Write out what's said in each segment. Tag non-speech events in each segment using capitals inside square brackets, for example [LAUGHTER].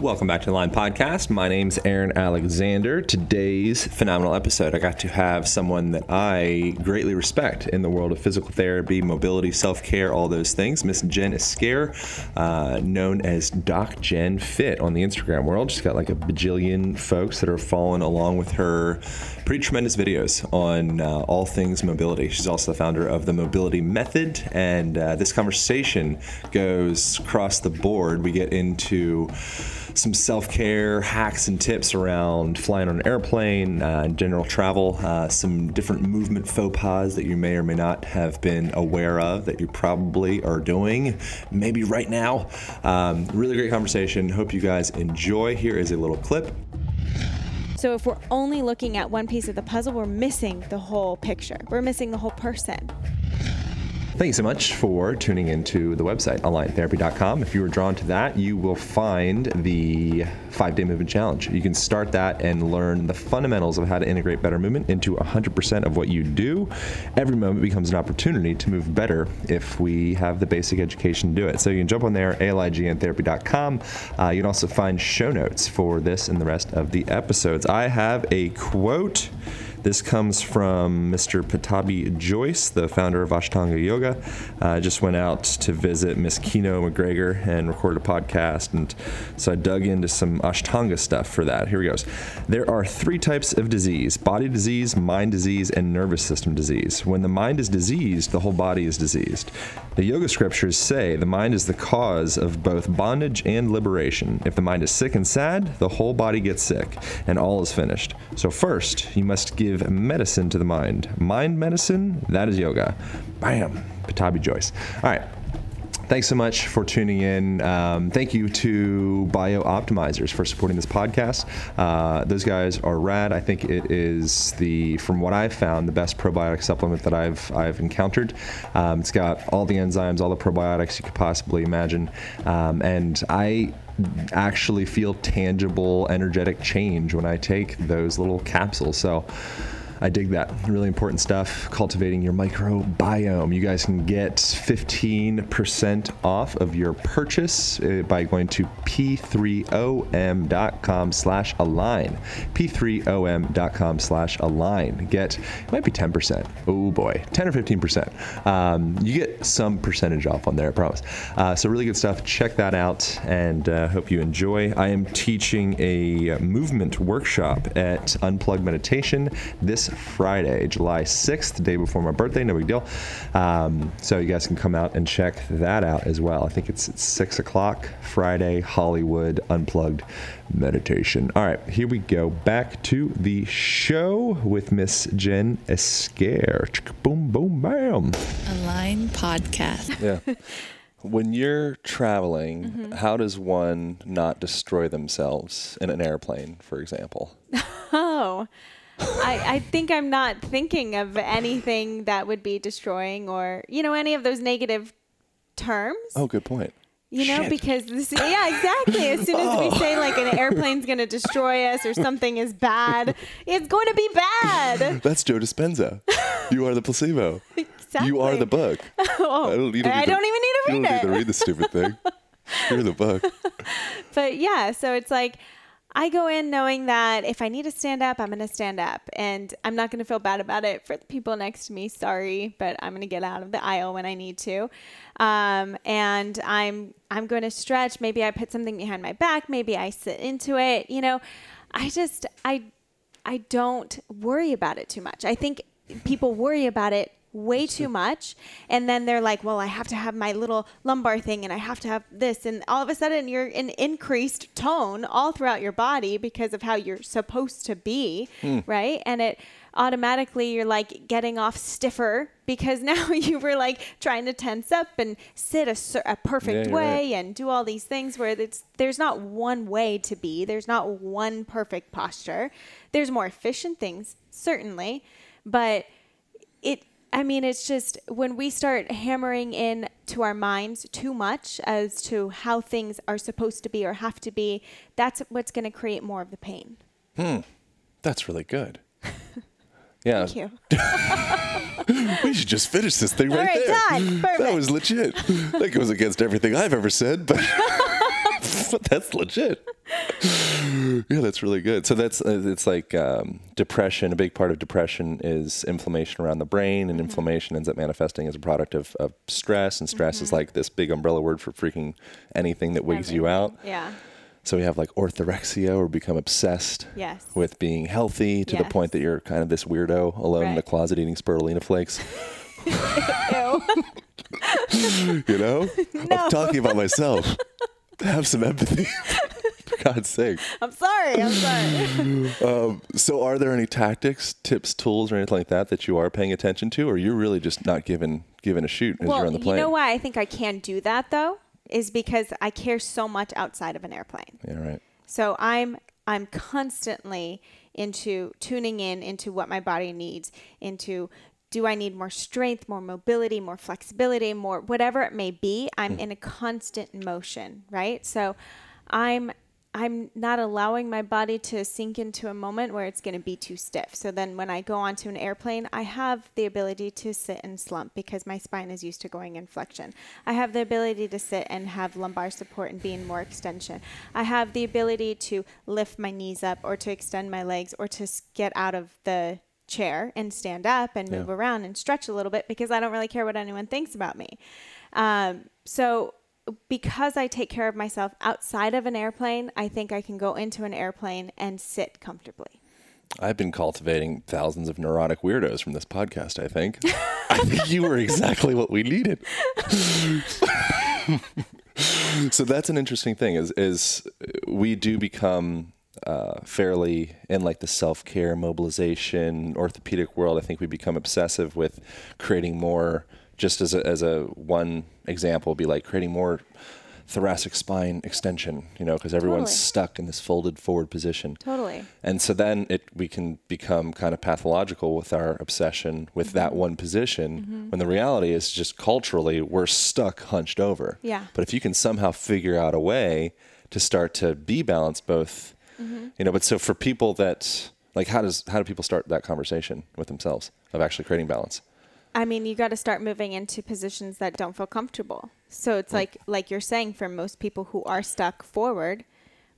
Welcome back to the Align Podcast. My name's Aaron Alexander. Today's phenomenal episode, I got to have someone that I greatly respect in the world of physical therapy, mobility, self care, all those things. Miss Jen Esquer, uh, known as Doc Jen Fit on the Instagram world. She's got like a bajillion folks that are following along with her pretty tremendous videos on uh, all things mobility. She's also the founder of the Mobility Method, and uh, this conversation goes across the board. We get into some self care hacks and tips around flying on an airplane, uh, general travel, uh, some different movement faux pas that you may or may not have been aware of that you probably are doing, maybe right now. Um, really great conversation. Hope you guys enjoy. Here is a little clip. So if we're only looking at one piece of the puzzle, we're missing the whole picture. We're missing the whole person. Thank you so much for tuning into the website, aligntherapy.com. If you were drawn to that, you will find the five day movement challenge. You can start that and learn the fundamentals of how to integrate better movement into 100% of what you do. Every moment becomes an opportunity to move better if we have the basic education to do it. So you can jump on there, aligntherapy.com. Uh, you can also find show notes for this and the rest of the episodes. I have a quote. This comes from Mr. Pattabhi Jois, the founder of Ashtanga Yoga. I uh, just went out to visit Miss Kino MacGregor and recorded a podcast, and so I dug into some Ashtanga stuff for that. Here we go. There are three types of disease body disease, mind disease, and nervous system disease. When the mind is diseased, the whole body is diseased. The yoga scriptures say the mind is the cause of both bondage and liberation. If the mind is sick and sad, the whole body gets sick, and all is finished. So, first, you must give medicine to the mind. Mind medicine, that is yoga. Bam, Pattabhi Jois. All right. Thanks so much for tuning in. Um, thank you to BiOptimizers for supporting this podcast. Uh, those guys are rad. I think it is the, from what I've found, the best probiotic supplement that I've I've encountered. Um, it's got all the enzymes, all the probiotics you could possibly imagine, um, and I actually feel tangible, energetic change when I take those little capsules. So. I dig that. Really important stuff. Cultivating your microbiome. You guys can get 15% off of your purchase uh, by going to p3om.com slash align. p3om.com slash align. Get, it might be 10%. Oh boy, 10 or 15%. Um, you get some percentage off on there, I promise. Uh, so really good stuff. Check that out and uh, hope you enjoy. I am teaching a movement workshop at Unplugged Meditation this Friday, July 6th, the day before my birthday. No big deal. Um, so you guys can come out and check that out as well. I think it's, it's 6 o'clock Friday, Hollywood Unplugged Meditation. All right, here we go. Back to the show with Miss Jen Esquer. Boom, boom, bam. Align Podcast. Yeah. When you're traveling, mm-hmm. how does one not destroy themselves in an airplane, for example? [LAUGHS] Oh, I, I think I'm not thinking of anything that would be destroying or, you know, any of those negative terms. Oh, good point. You know, Shit. because this, yeah, exactly. As soon as we [LAUGHS] say like an airplane's going to destroy us or something is bad, it's going to be bad. That's Joe Dispenza. You are the placebo. [LAUGHS] exactly. You are the book. [LAUGHS] oh, I don't, I don't even need to read you don't need to read the stupid thing. You're the book. but yeah, so it's like I go in knowing that if I need to stand up, I'm going to stand up and I'm not going to feel bad about it for the people next to me. Sorry, but I'm going to get out of the aisle when I need to. Um, and I'm, I'm going to stretch. Maybe I put something behind my back. Maybe I sit into it. You know, I just, I, I don't worry about it too much. I think people worry about it way too much. And then they're like well i have to have my little lumbar thing and i have to have this. And all of a sudden you're in increased tone all throughout your body because of how you're supposed to be mm. right? And it automatically you're like getting off stiffer because [LAUGHS] now you were like trying to tense up and sit a, a perfect Yeah, way right. and do all these things where it's there's not one way to be. There's not one perfect posture. There's more efficient things certainly. But it i mean it's just when we start hammering in to our minds too much as to how things are supposed to be or have to be that's what's going to create more of the pain Hmm. That's really good. [LAUGHS] Yeah, thank you [LAUGHS] we should just finish this thing right, right, there. done. That was legit. That goes against everything I've ever said, but, [LAUGHS] but [LAUGHS] that's legit. Yeah, that's really good. So that's uh, it's like um, depression. A big part of depression is inflammation around the brain, Mm-hmm. and inflammation ends up manifesting as a product of, of stress. And stress Mm-hmm. is like this big umbrella word for freaking anything that wigs you out. yeah So we have like orthorexia, or become obsessed Yes. with being healthy to the point that you're kind of this weirdo alone in the closet eating spirulina flakes. [LAUGHS] [LAUGHS] You know, I'm talking about myself. Have some empathy, [LAUGHS] for God's sake. i'm sorry i'm sorry [LAUGHS] um, So, are there any tactics, tips, tools, or anything like that that you are paying attention to, or you're really just not giving giving a shoot as you're on the plane? you know why i think i can do that though is because i care so much outside of an airplane Yeah, right. So I'm I'm constantly into tuning in into what my body needs, into do I need more strength, more mobility, more flexibility, more whatever it may be. I'm hmm. in a constant motion, right? So I'm I'm not allowing my body to sink into a moment where it's going to be too stiff. So then when I go onto an airplane, I have the ability to sit and slump because my spine is used to going in flexion. I have the ability to sit and have lumbar support and be in more extension. I have the ability to lift my knees up or to extend my legs or to get out of the chair and stand up and move Yeah. around and stretch a little bit because I don't really care what anyone thinks about me. Um, so because I take care of myself outside of an airplane, I think I can go into an airplane and sit comfortably. I've been cultivating thousands of neurotic weirdos from this podcast. I think. I think you were exactly what we needed. [LAUGHS] so that's an interesting thing. Is is we do become uh, fairly in like the self care, mobilization, orthopedic world. I think we become obsessive with creating more. Just as a, as a one example, would be like creating more thoracic spine extension. You know, because everyone's Totally. stuck in this folded forward position. Totally. And so then it we can become kind of pathological with our obsession with Mm-hmm. that one position when the reality is just culturally we're stuck hunched over. Yeah. But if you can somehow figure out a way to start to be balanced both Mm-hmm. you know, but so for people that like how does how do people start that conversation with themselves of actually creating balance? I mean, you got to start moving into positions that don't feel comfortable. So it's like like you're saying for most people who are stuck forward,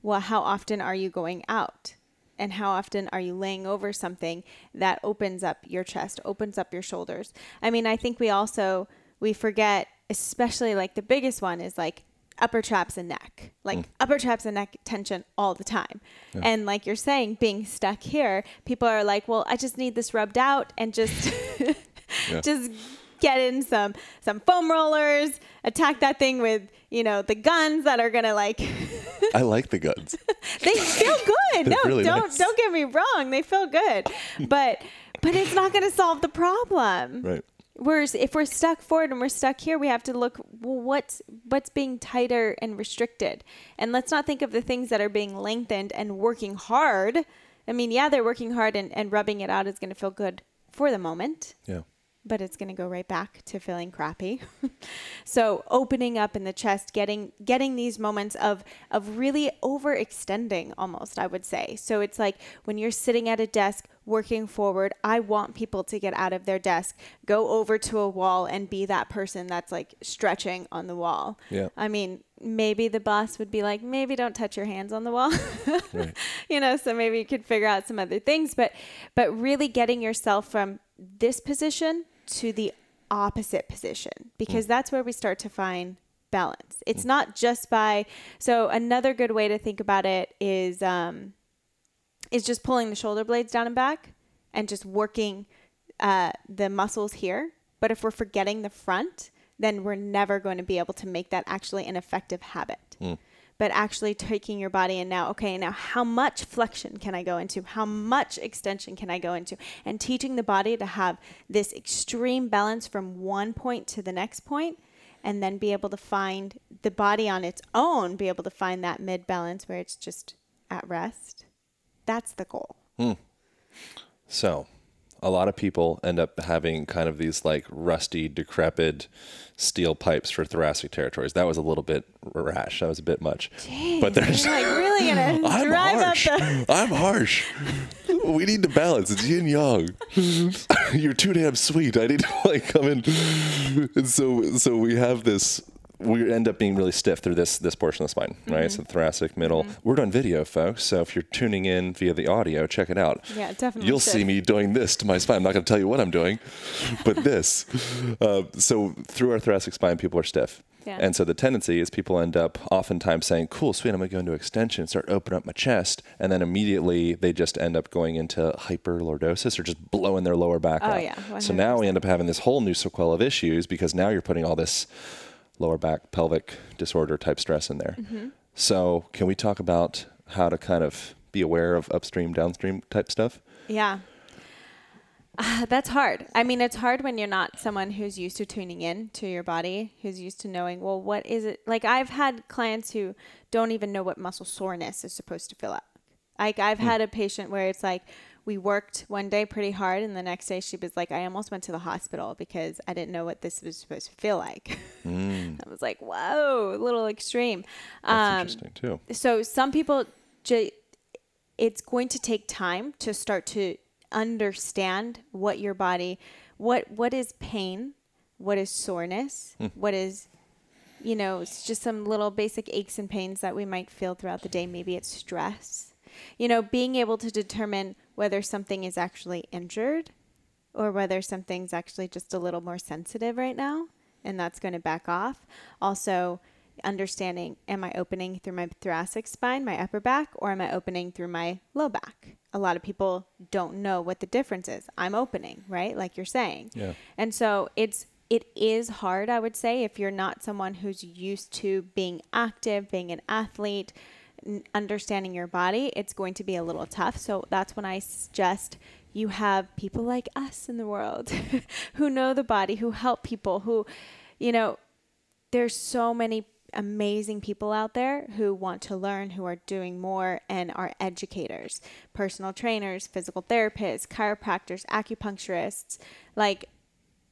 well, how often are you going out? And how often are you laying over something that opens up your chest, opens up your shoulders? I mean, I think we also we forget especially like the biggest one is like upper traps and neck. Like mm. upper traps and neck tension all the time. And like you're saying being stuck here, people are like, "Well, I just need this rubbed out and just [LAUGHS] just get in some some foam rollers, attack that thing with you know the guns that are gonna like [LAUGHS] I like the guns. [LAUGHS] they feel good. no, really don't nice. don't get me wrong, they feel good, but but it's not gonna solve the problem. right. Whereas if we're stuck forward and we're stuck here, we have to look well, what's what's being tighter and restricted, and let's not think of the things that are being lengthened and working hard. I mean, yeah, they're working hard, and, and rubbing it out is going to feel good for the moment Yeah. But it's going to go right back to feeling crappy. [LAUGHS] so opening up in the chest, getting getting these moments of of really overextending almost, I would say. So it's like when you're sitting at a desk working forward, I want people to get out of their desk, go over to a wall and be that person that's like stretching on the wall. Yeah. I mean, maybe the boss would be like, maybe don't touch your hands on the wall. [LAUGHS] Right. you know, so maybe you could figure out some other things, but but really getting yourself from this position to the opposite position because that's where we start to find balance. It's not just by so another good way to think about it is um is just pulling the shoulder blades down and back and just working uh, the muscles here. But if we're forgetting the front, then we're never going to be able to make that actually an effective habit. But actually taking your body and now, okay, now how much flexion can I go into? How much extension can I go into? And teaching the body to have this extreme balance from one point to the next point and then be able to find the body on its own, be able to find that mid balance where it's just at rest. That's the goal. Hmm. So, a lot of people end up having kind of these like rusty, decrepit steel pipes for thoracic territories. That was a little bit rash. That was a bit much. but there's. Like really gonna [LAUGHS] I'm drive harsh. up the [LAUGHS] I'm harsh. We need to balance. It's yin yang. [LAUGHS] You're too damn sweet. I need to like come in. And so, so we have this. We end up being really stiff through this this portion of the spine, right? So the thoracic, middle. We're doing video, folks. So if you're tuning in via the audio, check it out. Yeah, definitely You'll should. see me doing this to my spine. I'm not going to tell you what I'm doing, but [LAUGHS] this. Uh, so through our thoracic spine, people are stiff. Yeah. And so the tendency is people end up oftentimes saying, cool, sweet, I'm going to go into extension, start opening up my chest. And then immediately they just end up going into hyperlordosis or just blowing their lower back Oh, out. yeah, So now we end up having this whole new sequel of issues because now you're putting all this lower back pelvic disorder type stress in there. Mm-hmm. So can we talk about how to kind of be aware of upstream, downstream type stuff? Yeah. Ah, that's hard. I mean, it's hard when you're not someone who's used to tuning in to your body, who's used to knowing, well, what is it? Like, I've had clients who don't even know what muscle soreness is supposed to feel like. Like, I've had a patient where it's like, we worked one day pretty hard, and the next day she was like, I almost went to the hospital because I didn't know what this was supposed to feel like. [LAUGHS] I was like, whoa, a little extreme. That's Um, interesting too. so some people it's going to take time to start to understand what your body what what is pain what is soreness what is you know it's just some little basic aches and pains that we might feel throughout the day maybe it's stress you know being able to determine whether something is actually injured or whether something's actually just a little more sensitive right now and that's going to back off. Also, understanding am I opening through my thoracic spine, my upper back, or am I opening through my low back? A lot of people don't know what the difference is. I'm opening, right? Like you're saying. Yeah. And so it's it is hard, I would say, if you're not someone who's used to being active, being an athlete, understanding your body, it's going to be a little tough. So that's when I suggest you have people like us in the world [LAUGHS] who know the body, who help people, who, you know, there's so many amazing people out there who want to learn, who are doing more and are educators, personal trainers, physical therapists, chiropractors, acupuncturists, like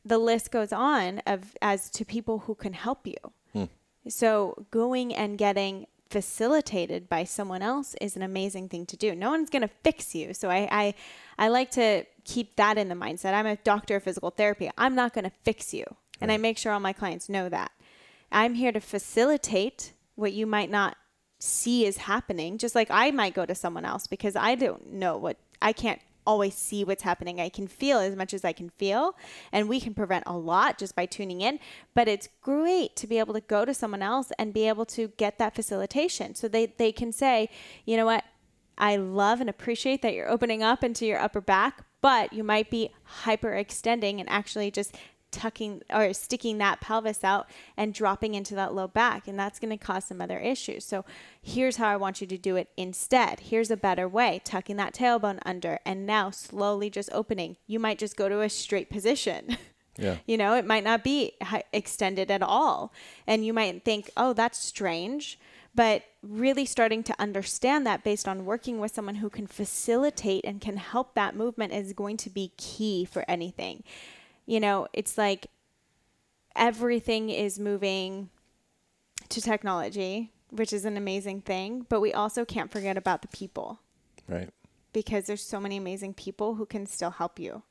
the list goes on of as to people who can help you. Hmm. So going and getting facilitated by someone else is an amazing thing to do. No one's going to fix you. So I, I, I like to keep that in the mindset. I'm a doctor of physical therapy. I'm not going to fix you. And I make sure all my clients know that. I'm here to facilitate what you might not see is happening, just like I might go to someone else because I don't know what I can't always see what's happening. I can feel as much as I can feel, and we can prevent a lot just by tuning in. But it's great to be able to go to someone else and be able to get that facilitation so they, they can say, you know what, I love and appreciate that you're opening up into your upper back, but you might be hyperextending and actually just tucking or sticking that pelvis out and dropping into that low back and that's going to cause some other issues. So here's how I want you to do it instead. Here's a better way, tucking that tailbone under and now slowly just opening. You might just go to a straight position. [LAUGHS] Yeah. You know, it might not be extended at all. And you might think, oh, that's strange. But really starting to understand that based on working with someone who can facilitate and can help that movement is going to be key for anything. You know, it's like everything is moving to technology, which is an amazing thing. But we also can't forget about the people Right. because there's so many amazing people who can still help you.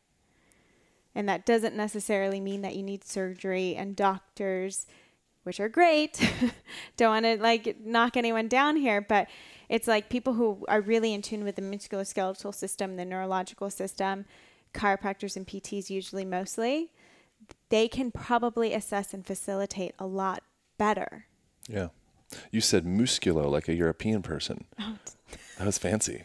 And that doesn't necessarily mean that you need surgery and doctors, which are great. [LAUGHS] Don't want to like knock anyone down here, but it's like people who are really in tune with the musculoskeletal system, the neurological system, chiropractors and PTs usually mostly, they can probably assess and facilitate a lot better. Yeah. You said musculo like a European person. Oh, That was fancy.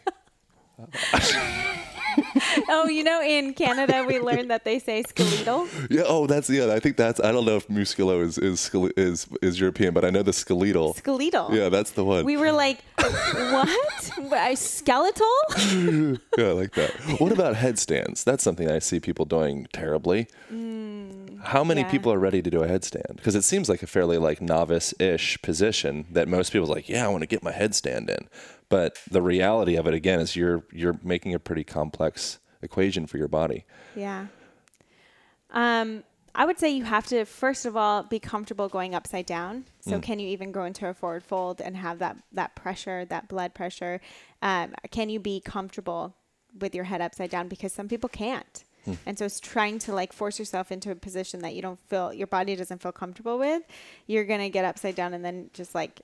[LAUGHS] [LAUGHS] oh, you know, in Canada, we learned that they say skeletal. Yeah. Oh, that's yeah. I think that's. I don't know if musculo is is is is European, but I know the skeletal. Skeletal. Yeah, that's the one. We were like, what? A skeletal? [LAUGHS] yeah, I like that. What about headstands? That's something I see people doing terribly. How many Mm, yeah. people are ready to do a headstand? Because it seems like a fairly like novice-ish position that most people's like, yeah, I want to get my headstand in. But the reality of it again is you're you're making a pretty complex equation for your body. Yeah. Um, I would say you have to first of all be comfortable going upside down. So Mm. can you even go into a forward fold and have that that pressure, that blood pressure? Um, can you be comfortable with your head upside down? Because some people can't. Hmm. And so it's trying to like force yourself into a position that you don't feel your body doesn't feel comfortable with. You're gonna get upside down and then just like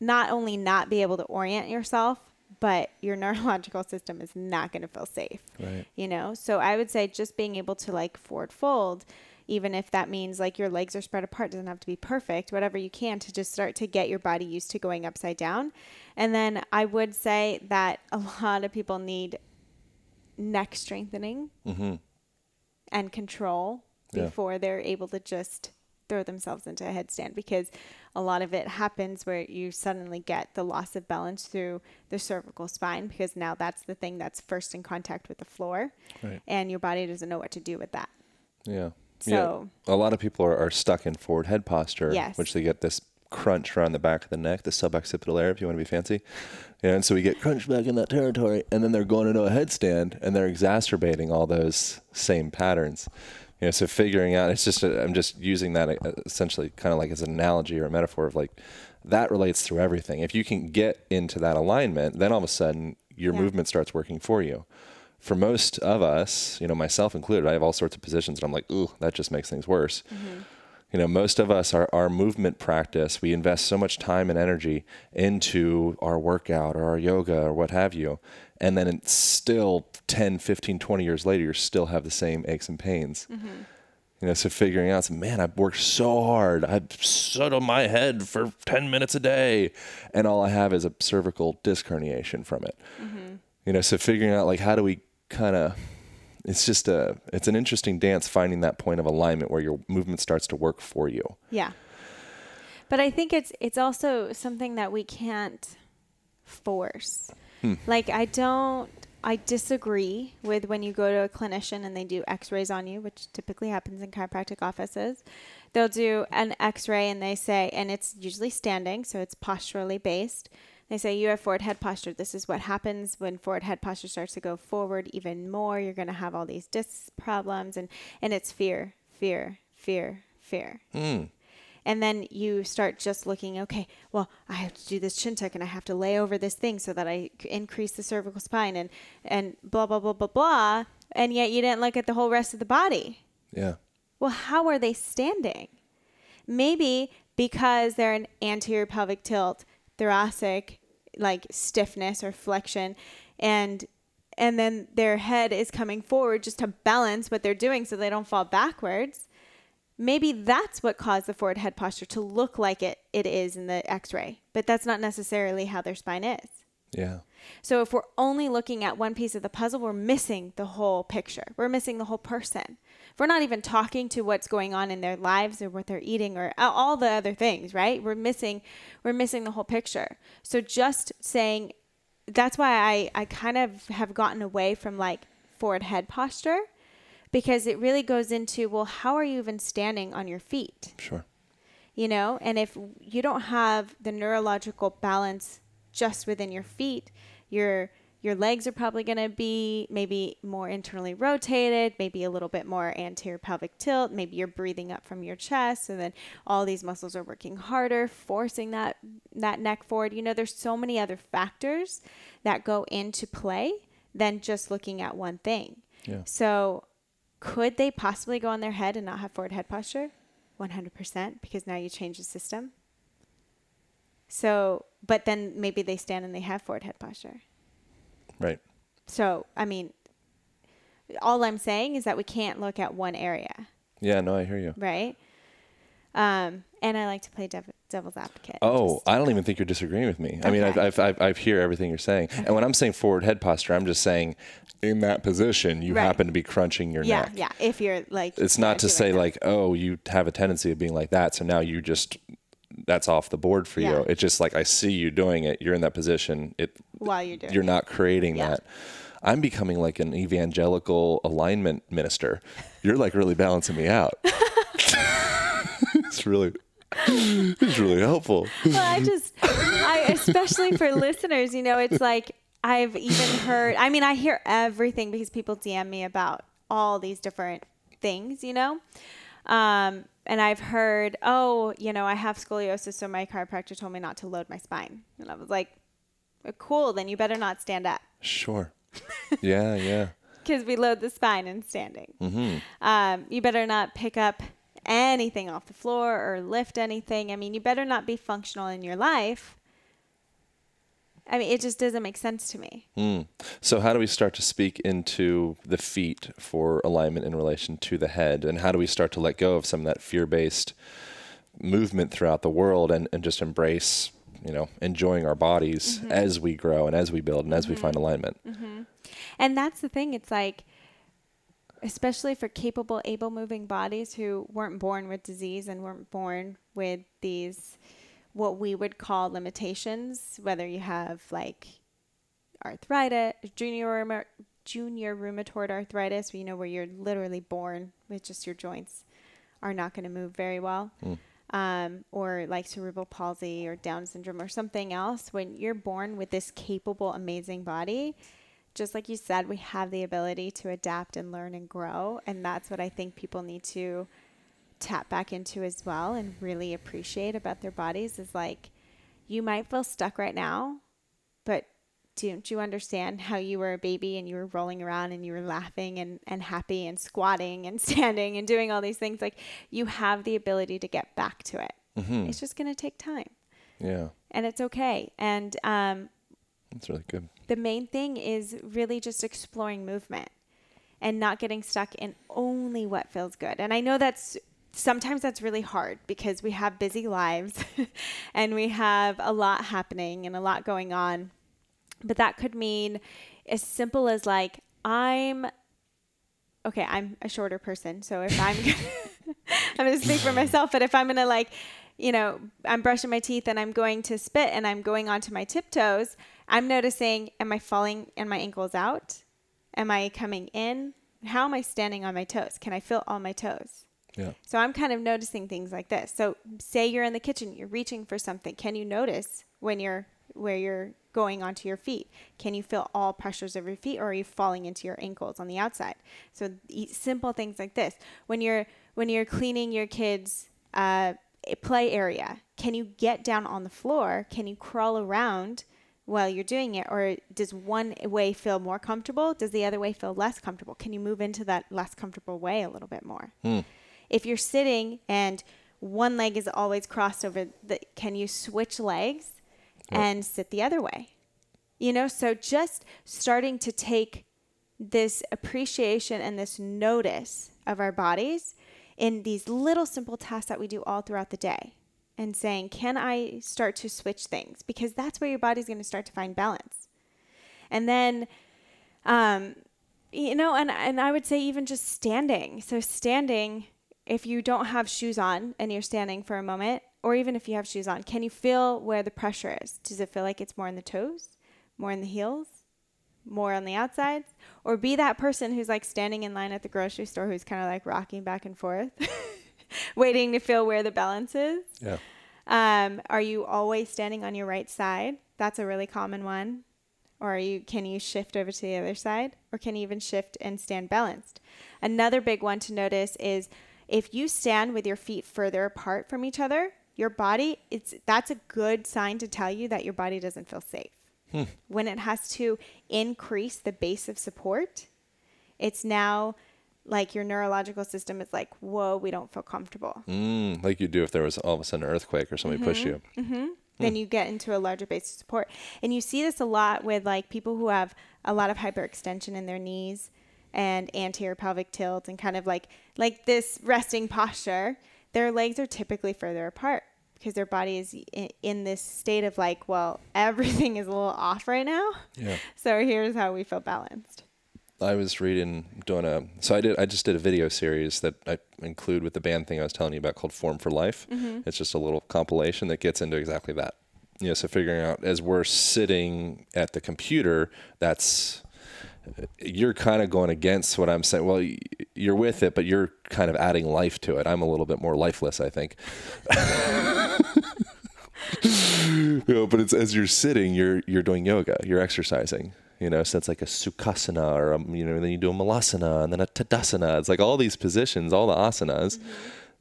not only not be able to orient yourself, but your [LAUGHS] neurological system is not going to feel safe. Right. You know? So I would say just being able to like forward fold, even if that means like your legs are spread apart, doesn't have to be perfect, whatever you can to just start to get your body used to going upside down. And then I would say that a [LAUGHS] lot of people need neck strengthening mm-hmm. and control Yeah. before they're able to just throw themselves into a headstand because a lot of it happens where you suddenly get the loss of balance through the cervical spine because now that's the thing that's first in contact with the floor Right. and your body doesn't know what to do with that. Yeah. So- yeah. a lot of people are, are stuck in forward head posture, Yes. which they get this crunch around the back of the neck, the suboccipital area, if you want to be fancy. And so we get crunched back in that territory, and then they're going into a headstand, and they're exacerbating all those same patterns. You know, so figuring out, it's just, i I'm just using that uh, essentially kind of like as an analogy or a metaphor of like, that relates through everything. If you can get into that alignment, then all of a sudden your Yeah. movement starts working for you for most of us, you know, myself included, I have all sorts of positions and I'm like, ooh, that just makes things worse. You know, most of us, our, our movement practice, we invest so much time and energy into our workout or our yoga or what have you. And then it's still 10, 15, 20 years later, you still have the same aches and pains. Mm-hmm. You know, so figuring out, man, I've worked so hard. I've stood on my head for 10 minutes a day, and all I have is a cervical disc herniation from it. Mm-hmm. You know, so figuring out like how do we kind of it's just a it's an interesting dance finding that point of alignment where your movement starts to work for you. Yeah. But I think it's it's also something that we can't force. Hmm. Like I don't I disagree with when you go to a clinician and they do x-rays on you, which typically happens in chiropractic offices. They'll do an x-ray and they say and it's usually standing, so it's posturally based. They say you have forward head posture. This is what happens when forward head posture starts to go forward even more. You're going to have all these disc problems and and it's fear, fear, fear, fear. Hmm. And then you start just looking, okay, well, I have to do this chin tuck and I have to lay over this thing so that I increase the cervical spine and, and blah, blah, blah, blah, blah. And yet you didn't look at the whole rest of the body. Yeah. Well, how are they standing? Maybe because they're an anterior pelvic tilt, thoracic, like stiffness or flexion, and and then their head is coming forward just to balance what they're doing so they don't fall backwards. Maybe that's what caused the forward head posture to look like it it is in the x-ray, but that's not necessarily how their spine is. Yeah. So if we're only looking at one piece of the puzzle, we're missing the whole picture. We're missing the whole person. If we're not even talking to what's going on in their lives or what they're eating or all the other things, right? We're missing we're missing the whole picture. So just saying that's why I I kind of have gotten away from like forward head posture because it really goes into well, how are you even standing on your feet? Sure. you know and if you don't have the neurological balance just within your feet your your legs are probably going to be maybe more internally rotated maybe a little bit more anterior pelvic tilt maybe you're breathing up from your chest and then all these muscles are working harder forcing that that neck forward you know there's so many other factors that go into play than just looking at one thing Yeah. so could they possibly go on their head and not have forward head posture 100% because now you change the system. So, but then maybe they stand and they have forward head posture. Right. So, I mean, all I'm saying is that we can't look at one area, Yeah, no, I hear you. right? Um, and I like to play dev- devil's advocate. Oh, I don't even think you're disagreeing with me. I mean, I've, I've, I've, I've hear everything you're saying. And when I'm saying forward head posture, I'm just saying in that position, you Right. happen to be crunching your yeah, neck. yeah. Yeah. If you're like, It's not to say that. like, oh, you have a tendency of being like that. So now you just, that's off the board for Yeah. you. It's just like, I see you doing it. You're in that position. It, while you're doing, you're it. not creating Yeah. that. I'm becoming like an evangelical alignment minister. You're like really balancing me out. [LAUGHS] it's really, [LAUGHS] it's really helpful. well, I just, I especially for [LAUGHS] listeners, you know, it's like I've even heard. I mean, I hear everything because people DM me about all these different things, you know. Um, and I've heard, oh, you know, I have scoliosis, so my chiropractor told me not to load my spine, and I was like, "Uh, cool, then you better not stand up Sure. [LAUGHS] Yeah, yeah. because we load the spine in standing. Um, you better not pick up anything off the floor or lift anything. I mean, you better not be functional in your life. I mean, it just doesn't make sense to me. Hmm. So, how do we start to speak into the feet for alignment in relation to the head? And how do we start to let go of some of that fear based movement throughout the world and, and just embrace, you know, enjoying our bodies mm-hmm. as we grow and as we build and as we mm-hmm. find alignment? Mm-hmm. And that's the thing. It's like, especially for capable, able moving bodies who weren't born with disease and weren't born with these, what we would call limitations, whether you have like arthritis, junior, junior rheumatoid arthritis, you know, where you're literally born with just your joints are not going to move very well. Um, or like cerebral palsy or Down syndrome or something else, when you're born with this capable, amazing body, just like you said, we have the ability to adapt and learn and grow. And that's what I think people need to tap back into as well and really appreciate about their bodies is like, you might feel stuck right now, but don't you understand how you were a baby and you were rolling around and you were laughing and, and happy and squatting and [LAUGHS] standing and doing all these things? Like, you have the ability to get back to it. It's just going to take time Yeah, and it's okay. And um, that's really good. the main thing is really just exploring movement and not getting stuck in only what feels good. And I know that's sometimes that's really hard because we have busy lives [LAUGHS] and we have a lot happening and a lot going on. But that could mean as simple as like, I'm okay, I'm a shorter person. So if I'm, [LAUGHS] I'm going to speak for myself, but if I'm going to like, you know, I'm brushing my teeth and I'm going to spit and I'm going onto my tiptoes, I'm noticing, am I falling and my ankles out? Am I coming in? How am I standing on my toes? Can I feel all my toes? Yeah. So I'm kind of noticing things like this. So say you're in the kitchen, you're reaching for something. Can you notice when you're where you're going onto your feet? Can you feel all pressures of your feet or are you falling into your ankles on the outside? So simple things like this. When you're when you're cleaning your kids uh, play area, can you get down on the floor? Can you crawl around while you're doing it or does one way feel more comfortable? Does the other way feel less comfortable? Can you move into that less comfortable way a little bit more? Hmm. if you're sitting and one leg is always crossed over the can you switch legs and sit the other way you know so just starting to take this appreciation and this notice of our bodies in these little simple tasks that we do all throughout the day and saying can i start to switch things? Because that's where your body's going to start to find balance. And then um, you know and, and i would say even just standing. So standing if you don't have shoes on and you're standing for a moment or even if you have shoes on can you feel where the pressure is? Does it feel like it's more in the toes more in the heels more on the outsides? Or be that person who's like standing in line at the grocery store who's kind of like rocking back and forth [LAUGHS] [LAUGHS] waiting to feel where the balance is Yeah. um, are you always standing on your right side? That's a really common one. Or are you can you shift over to the other side? Or can you even shift and stand balanced? Another big one to notice is if you stand with your feet further apart from each other, your body it's that's a good sign to tell you that your body doesn't feel safe. When it has to increase the base of support, it's now like your neurological system is like, whoa, we don't feel comfortable. Mm, like you do if there was all of a sudden an earthquake or somebody push mm-hmm, you. Mm-hmm. Hmm. then you get into a larger base of support. And you see this a lot with like people who have a lot of hyperextension in their knees and anterior pelvic tilt and kind of like like this resting posture. Their legs are typically further apart. because their body is in, in this state of like, well, [LAUGHS] everything is a little off right now. Yeah. So here's how we feel balanced. I was reading, doing a, so I did, I just did a video series that I include with the band thing I was telling you about called Form for Life. Mm-hmm. It's just a little compilation that gets into exactly that. You know, so figuring out as we're sitting at the computer, that's, you're kind of going against what I'm saying. Well, you're with it, but you're kind of adding life to it. I'm a little bit more lifeless, I think. [LAUGHS] [LAUGHS] you know, but it's as you're sitting, you're you're doing yoga, you're exercising. You know, so it's like a sukhasana, or a, you know, then you do a malasana, and then a tadasana. It's like all these positions, all the asanas. Mm-hmm.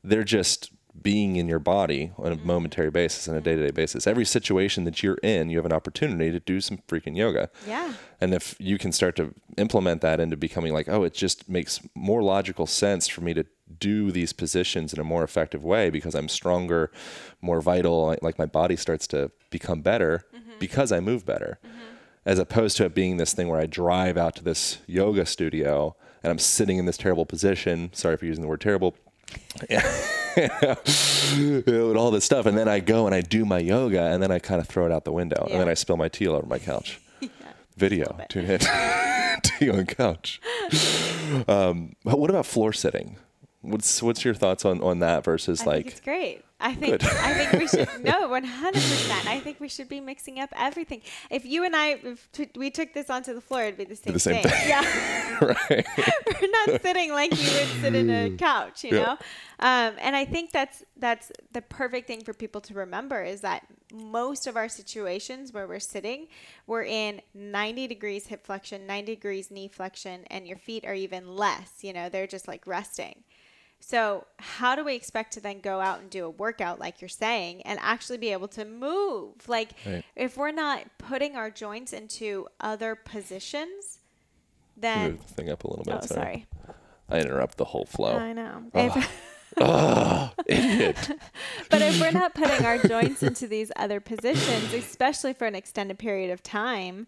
They're just being in your body on a mm-hmm. momentary basis, on a day-to-day mm-hmm. basis. Every situation that you're in, you have an opportunity to do some freaking yoga. Yeah. And if you can start to implement that into becoming like, oh, it just makes more logical sense for me to do these positions in a more effective way because I'm stronger, more vital, like- my body starts to become better because I move better. As opposed to it being this thing where I drive out to this yoga studio and I'm sitting in this terrible position. Sorry for using the word terrible. [LAUGHS] and all this stuff. And then I go and I do my yoga and then I kind of throw it out the window and then I spill my tea all over my [LAUGHS] couch. Video. Tune in. tea on couch. [LAUGHS] Um, but what about floor sitting? What's what's your thoughts on, on that versus I like think it's great. I think I think we should [LAUGHS] no one hundred percent. I think we should be mixing up everything. If you and I if t- we took this onto the floor, it'd be the same, the same thing. thing. Yeah, [LAUGHS] right? [LAUGHS] we're not sitting like you would sit in a couch, you Yeah. know. Um, and I think that's that's the perfect thing for people to remember is that most of our situations where we're sitting, we're in ninety degrees hip flexion, ninety degrees knee flexion, and your feet are even less. You know, they're just like resting. So, how do we expect to then go out and do a workout like you're saying and actually be able to move? Like, Right. if we're not putting our joints into other positions, then. Move the thing up a little bit. Oh, sorry. I interrupt the whole flow. I know. Ah. If- [LAUGHS] ah, Idiot. [LAUGHS] but if we're not putting our joints into these other positions, especially for an extended period of time,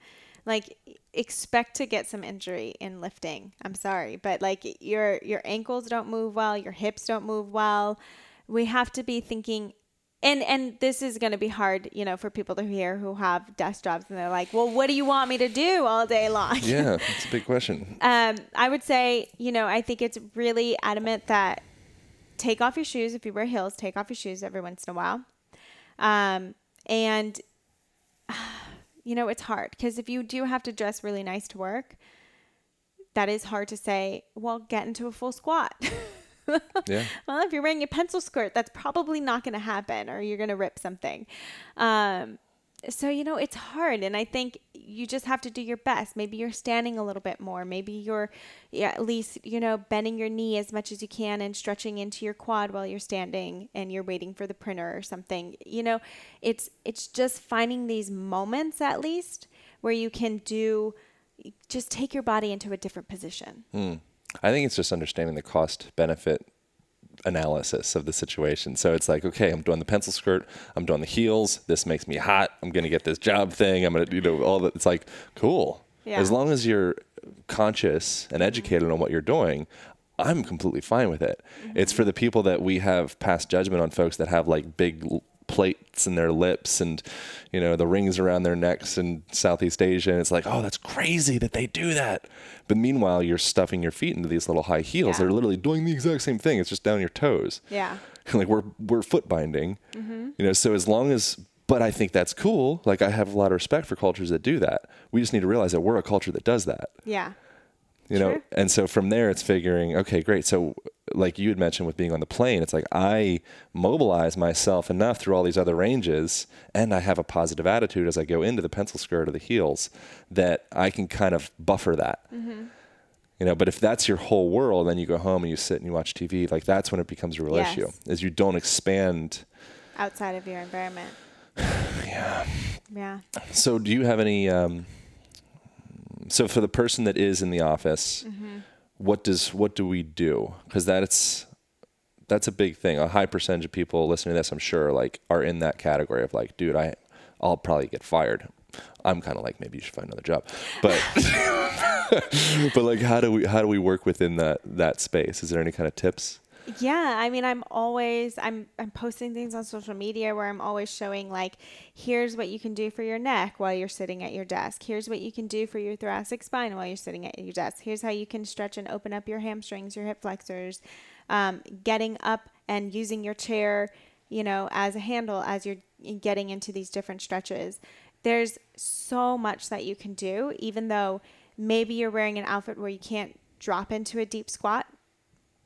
like expect to get some injury in lifting. I'm sorry, but like your your ankles don't move well, your hips don't move well. We have to be thinking and and this is going to be hard, you know, for people to hear who have desk jobs and they're like, "Well, what do you want me to do all day long?" yeah, it's a big question. [LAUGHS] Um, I would say, you know, I think it's really adamant that take off your shoes if you wear heels. Take off your shoes every once in a while, um, and you know it's hard because if you do have to dress really nice to work, that is hard to say. Well, get into a full squat. [LAUGHS] Yeah. well, if you're wearing a pencil skirt, that's probably not going to happen, or you're going to rip something. Um, so you know it's hard, and I think you just have to do your best. Maybe you're standing a little bit more. Maybe you're yeah, at least you know bending your knee as much as you can and stretching into your quad while you're standing and you're waiting for the printer or something. You know, it's it's just finding these moments at least where you can do just take your body into a different position. Hmm. I think it's just understanding the cost benefit analysis of the situation. So it's like, okay, I'm doing the pencil skirt, I'm doing the heels. This makes me hot. I'm going to get this job thing. I'm going to, you know, all that. It's like, cool. Yeah. As long as you're conscious and mm-hmm. educated on what you're doing, I'm completely fine with it. It's mm-hmm. for the people that we have passed judgment on folks that have like big plates in their lips and you know the rings around their necks in Southeast Asia. And it's like oh that's crazy that they do that. But meanwhile you're stuffing your feet into these little high heels. Yeah. they're literally doing the exact same thing. It's just down your toes. Yeah. [LAUGHS] like we're we're foot binding. Mm-hmm. You know so as long as but I think that's cool. Like I have a lot of respect for cultures that do that. We just need to realize that we're a culture that does that. Yeah. you know Sure. and so from there it's figuring okay great. So like you had mentioned with being on the plane it's like i mobilize myself enough through all these other ranges and i have a positive attitude as i go into the pencil skirt or the heels that i can kind of buffer that Mm-hmm. you know but if that's your whole world then you go home and you sit and you watch tv like that's when it becomes a real Yes. issue is you don't expand outside of your environment. [SIGHS] yeah Yeah. So, do you have any? Um, so, for the person that is in the office, what does what do we do? Because that's that's a big thing. A high percentage of people listening to this, I'm sure, like are in that category of like, dude, I I'll probably get fired. I'm kind of like maybe you should find another job, but [LAUGHS] but like how do we how do we work within that that space? Is there any kind of tips? Yeah, I mean, I'm always I'm I'm posting things on social media where I'm always showing like, here's what you can do for your neck while you're sitting at your desk. Here's what you can do for your thoracic spine while you're sitting at your desk. Here's how you can stretch and open up your hamstrings, your hip flexors, um, getting up and using your chair, you know, as a handle as you're getting into these different stretches. There's so much that you can do, even though maybe you're wearing an outfit where you can't drop into a deep squat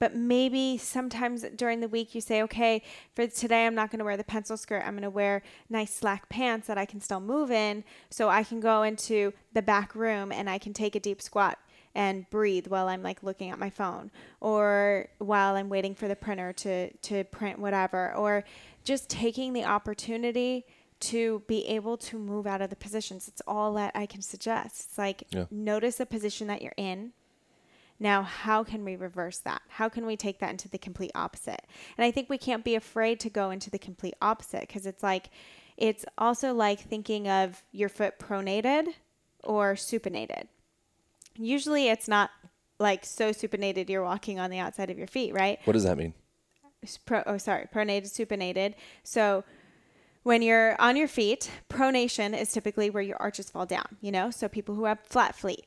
but maybe sometimes during the week you say, okay, for today I'm not going to wear the pencil skirt. I'm going to wear nice slack pants that I can still move in so I can go into the back room and I can take a deep squat and breathe while I'm like looking at my phone or while I'm waiting for the printer to to print whatever or just taking the opportunity to be able to move out of the positions. It's all that I can suggest. It's like Yeah. notice the position that you're in now, how can we reverse that? How can we take that into the complete opposite? And I think we can't be afraid to go into the complete opposite because it's like, it's also like thinking of your foot pronated or supinated. Usually it's not like so supinated you're walking on the outside of your feet, right? What does that mean? pro, oh sorry pronated supinated so when you're on your feet pronation is typically where your arches fall down you know so people who have flat feet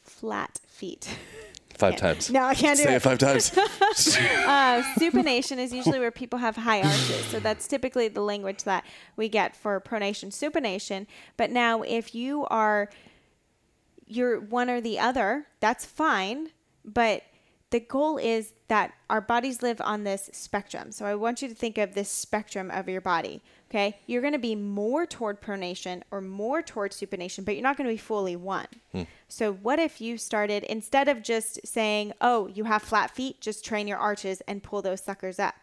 flat feet [LAUGHS] Five times. no, I can't do Say it. it five times. [LAUGHS] uh, supination is usually where people have high arches. So that's typically the language that we get for pronation, supination. But now, if you are you're one or the other, that's fine. But the goal is that our bodies live on this spectrum. So I want you to think of this spectrum of your body. Okay. You're going to be more toward pronation or more toward supination, but you're not going to be fully one. Hmm. So what if you started, instead of just saying, oh, you have flat feet, just train your arches and pull those suckers up.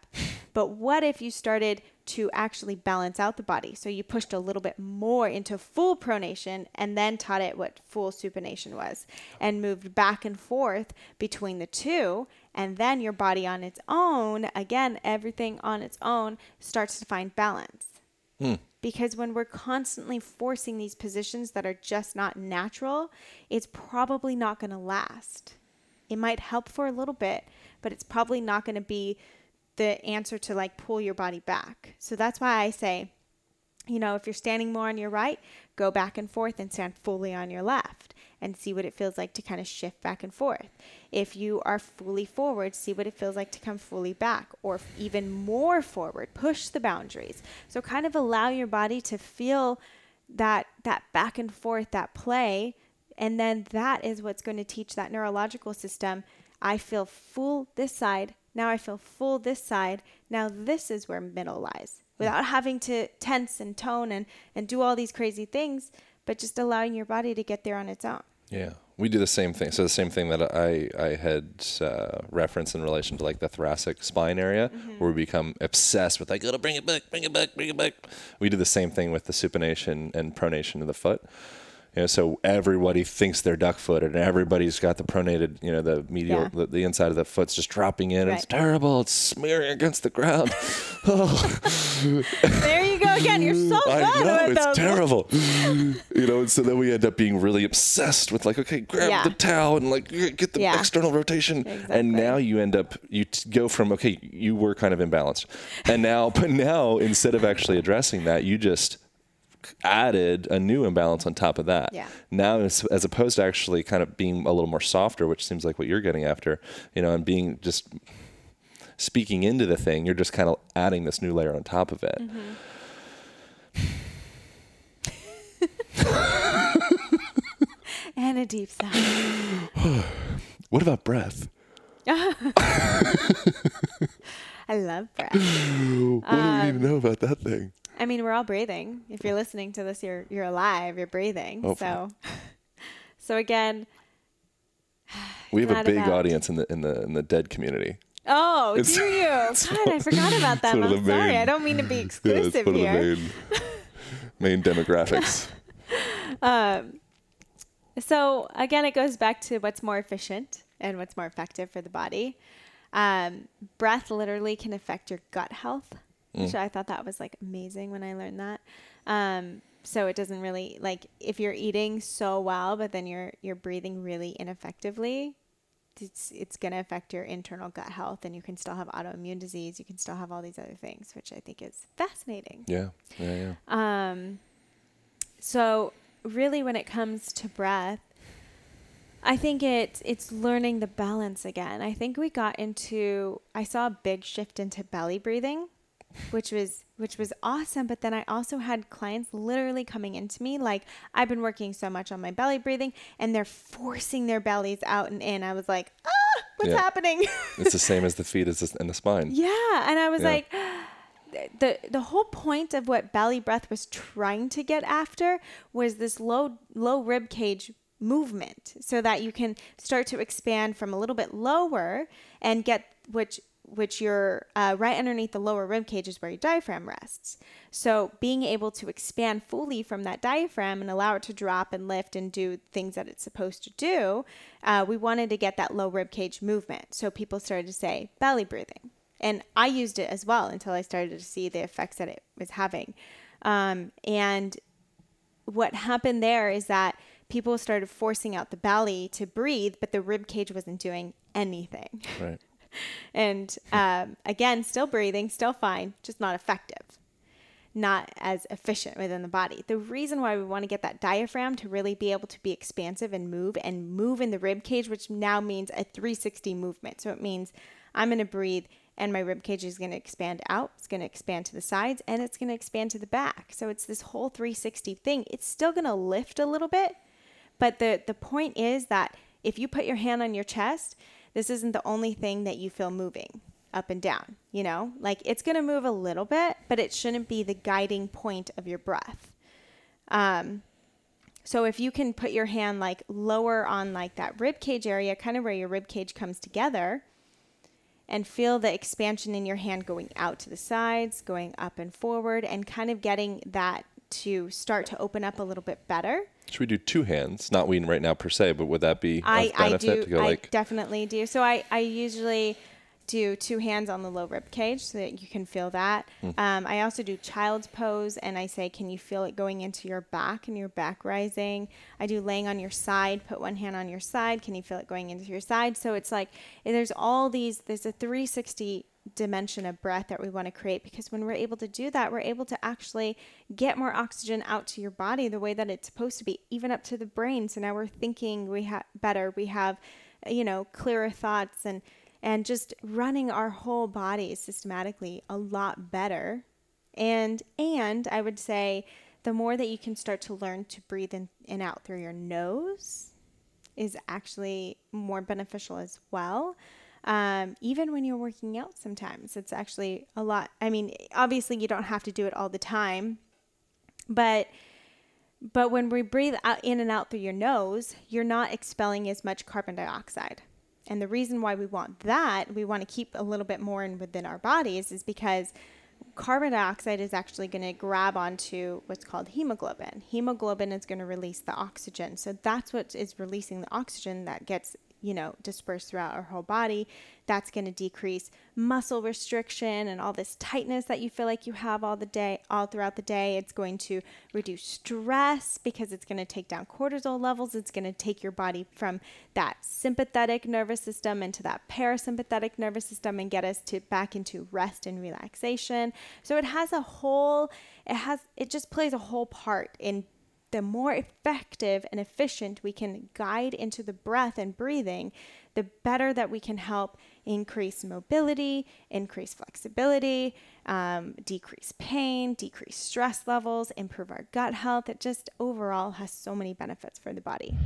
But what if you started to actually balance out the body? So you pushed a little bit more into full pronation and then taught it what full supination was and moved back and forth between the two. And then your body on its own, again, everything on its own starts to find balance. Hmm. Because when we're constantly forcing these positions that are just not natural, it's probably not going to last. It might help for a little bit, but it's probably not going to be the answer to like pull your body back. So that's why I say, you know, if you're standing more on your right, go back and forth and stand fully on your left and see what it feels like to kind of shift back and forth. If you are fully forward, see what it feels like to come fully back or even more forward. Push the boundaries. So kind of allow your body to feel that that back and forth, that play, and then that is what's going to teach that neurological system. I feel full this side. Now I feel full this side. Now this is where middle lies. Without having to tense and tone and, and do all these crazy things, but just allowing your body to get there on its own. Yeah, we do the same thing. So the same thing that I I had uh, referenced in relation to like the thoracic spine area, where we become obsessed with like, gotta bring it back, bring it back, bring it back. We do the same thing with the supination and pronation of the foot. You know, so everybody thinks they're duck footed, and everybody's got the pronated, you know, the medial, Yeah. the, the inside of the foot's just dropping in. It's terrible. It's smearing against the ground. [LAUGHS] Oh. There you go again. You're so good I know it's those. terrible. you know, and so then we end up being really obsessed with like, okay, grab Yeah. the towel and like get the Yeah. external rotation, Exactly. and now you end up you t- go from okay, you were kind of imbalanced, and now but now instead of actually addressing that, you just added a new imbalance on top of that. Yeah. Now, as, as opposed to actually kind of being a little more softer, which seems like what you're getting after, you know, and being just speaking into the thing, you're just kind of adding this new layer on top of it. Mm-hmm. [LAUGHS] And a deep sigh. [SIGHS] What about breath? [LAUGHS] I love breath. [LAUGHS] What do we need to know about that thing? I mean, we're all breathing. If you're listening to this, you're you're alive. You're breathing. Oh, so, [LAUGHS] so again, [SIGHS] We have a big about- audience in the in the in the dead community. oh, It's- do you? [LAUGHS] God, I forgot about [LAUGHS] that. I'm sorry. main- I don't mean to be Yeah, exclusive one here. main main demographics. So again, it goes back to what's more efficient and what's more effective for the body. Um, breath literally can affect your gut health, which I thought that was like amazing when I learned that. Um, so it doesn't really like if you're eating so well, but then you're you're breathing really ineffectively, it's it's going to affect your internal gut health and you can still have autoimmune disease you can still have all these other things which i think is fascinating Yeah, yeah, yeah. um so really when it comes to breath i think it's it's learning the balance again i think we got into i saw a big shift into belly breathing which was which was awesome but then i also had clients literally coming into me like i've been working so much on my belly breathing and they're forcing their bellies out and in i was like ah what's Yeah. happening It's the same as the feet and the spine. [LAUGHS] yeah and i was Yeah. like the the whole point of what belly breath was trying to get after was this low low rib cage movement so that you can start to expand from a little bit lower and get which which you're uh, right underneath the lower rib cage is where your diaphragm rests. So being able to expand fully from that diaphragm and allow it to drop and lift and do things that it's supposed to do, uh, we wanted to get that low rib cage movement. So people started to say belly breathing, and I used it as well until I started to see the effects that it was having. Um, and what happened there is that people started forcing out the belly to breathe, but the rib cage wasn't doing anything. Right. [LAUGHS] And um, again, still breathing, still fine, just not effective, not as efficient within the body. The reason why we want to get that diaphragm to really be able to be expansive and move and move in the rib cage, which now means a 360 movement. So it means I'm going to breathe and my rib cage is going to expand out, it's going to expand to the sides, and it's going to expand to the back. So it's this whole 360 thing. It's still going to lift a little bit, but the the point is that if you put your hand on your chest, this isn't the only thing that you feel moving up and down, you know? Like it's going to move a little bit, but it shouldn't be the guiding point of your breath. Um so if you can put your hand like lower on like that rib cage area, kind of where your rib cage comes together, and feel the expansion in your hand going out to the sides, going up and forward, and kind of getting that to start to open up a little bit better. Should we do two hands? Not we right now per se, but would that be I, of I benefit do to go I like definitely do. So I, I usually do two hands on the low rib cage so that you can feel that. Hmm. Um, I also do child's pose and I say, can you feel it going into your back and your back rising? I do laying on your side, put one hand on your side. Can you feel it going into your side? So it's like there's all these, there's a 360 dimension of breath that we want to create because when we're able to do that, we're able to actually get more oxygen out to your body the way that it's supposed to be, even up to the brain. So now we're thinking we have better, we have, you know, clearer thoughts and and just running our whole body systematically a lot better. And and I would say the more that you can start to learn to breathe in and out through your nose is actually more beneficial as well. Um, even when you're working out, sometimes it's actually a lot. I mean, obviously, you don't have to do it all the time, but but when we breathe out in and out through your nose, you're not expelling as much carbon dioxide. And the reason why we want that, we want to keep a little bit more in within our bodies, is because carbon dioxide is actually going to grab onto what's called hemoglobin. Hemoglobin is going to release the oxygen. So that's what is releasing the oxygen that gets, you know, dispersed throughout our whole body. That's going to decrease muscle restriction and all this tightness that you feel like you have all the day, all throughout the day. It's going to reduce stress because it's going to take down cortisol levels. It's going to take your body from that sympathetic nervous system into that parasympathetic nervous system and get us to back into rest and relaxation. So it has a whole it has it just plays a whole part in the more effective and efficient we can guide into the breath and breathing, the better that we can help increase mobility, increase flexibility, um, decrease pain, decrease stress levels, improve our gut health. It just overall has so many benefits for the body.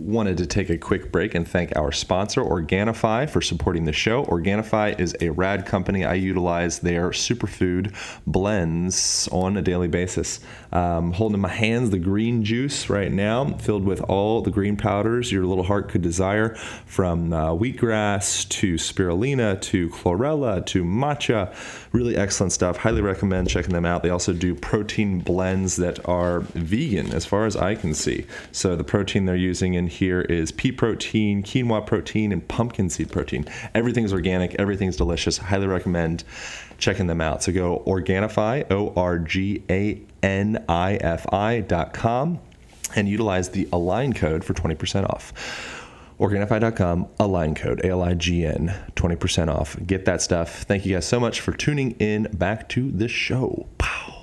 Wanted to take a quick break and thank our sponsor, Organifi, for supporting the show. Organifi is a rad company. I utilize their superfood blends on a daily basis. Um, holding in my hands the green juice right now, filled with all the green powders your little heart could desire, from uh, wheatgrass to spirulina to chlorella to matcha. Really excellent stuff. Highly recommend checking them out. They also do protein blends that are vegan, as far as I can see. So the protein they're using in here is pea protein, quinoa protein, and pumpkin seed protein. Everything's organic, everything's delicious. Highly recommend checking them out. So go Organifi, O R G A N I F I dot com, and utilize the Align code for 20% off. Organifi.com, Align code, A L I G N, 20% off. Get that stuff. Thank you guys so much for tuning in back to the show. Pow.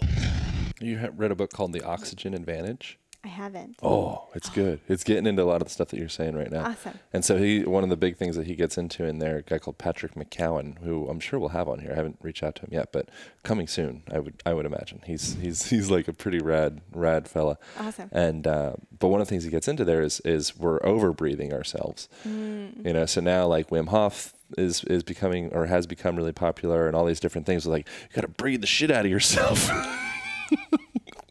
You read a book called The Oxygen Advantage. I haven't. Oh, it's good. It's getting into a lot of the stuff that you're saying right now. Awesome. And so he, one of the big things that he gets into in there, a guy called Patrick McKeown, who I'm sure we'll have on here. I haven't reached out to him yet, but coming soon, I would, I would imagine. He's, he's, [LAUGHS] he's like a pretty rad, rad fella. Awesome. And, uh, but one of the things he gets into there is, is we're over breathing ourselves. Mm. You know, so now like Wim Hof is, is becoming or has become really popular and all these different things. Like you got to breathe the shit out of yourself. [LAUGHS]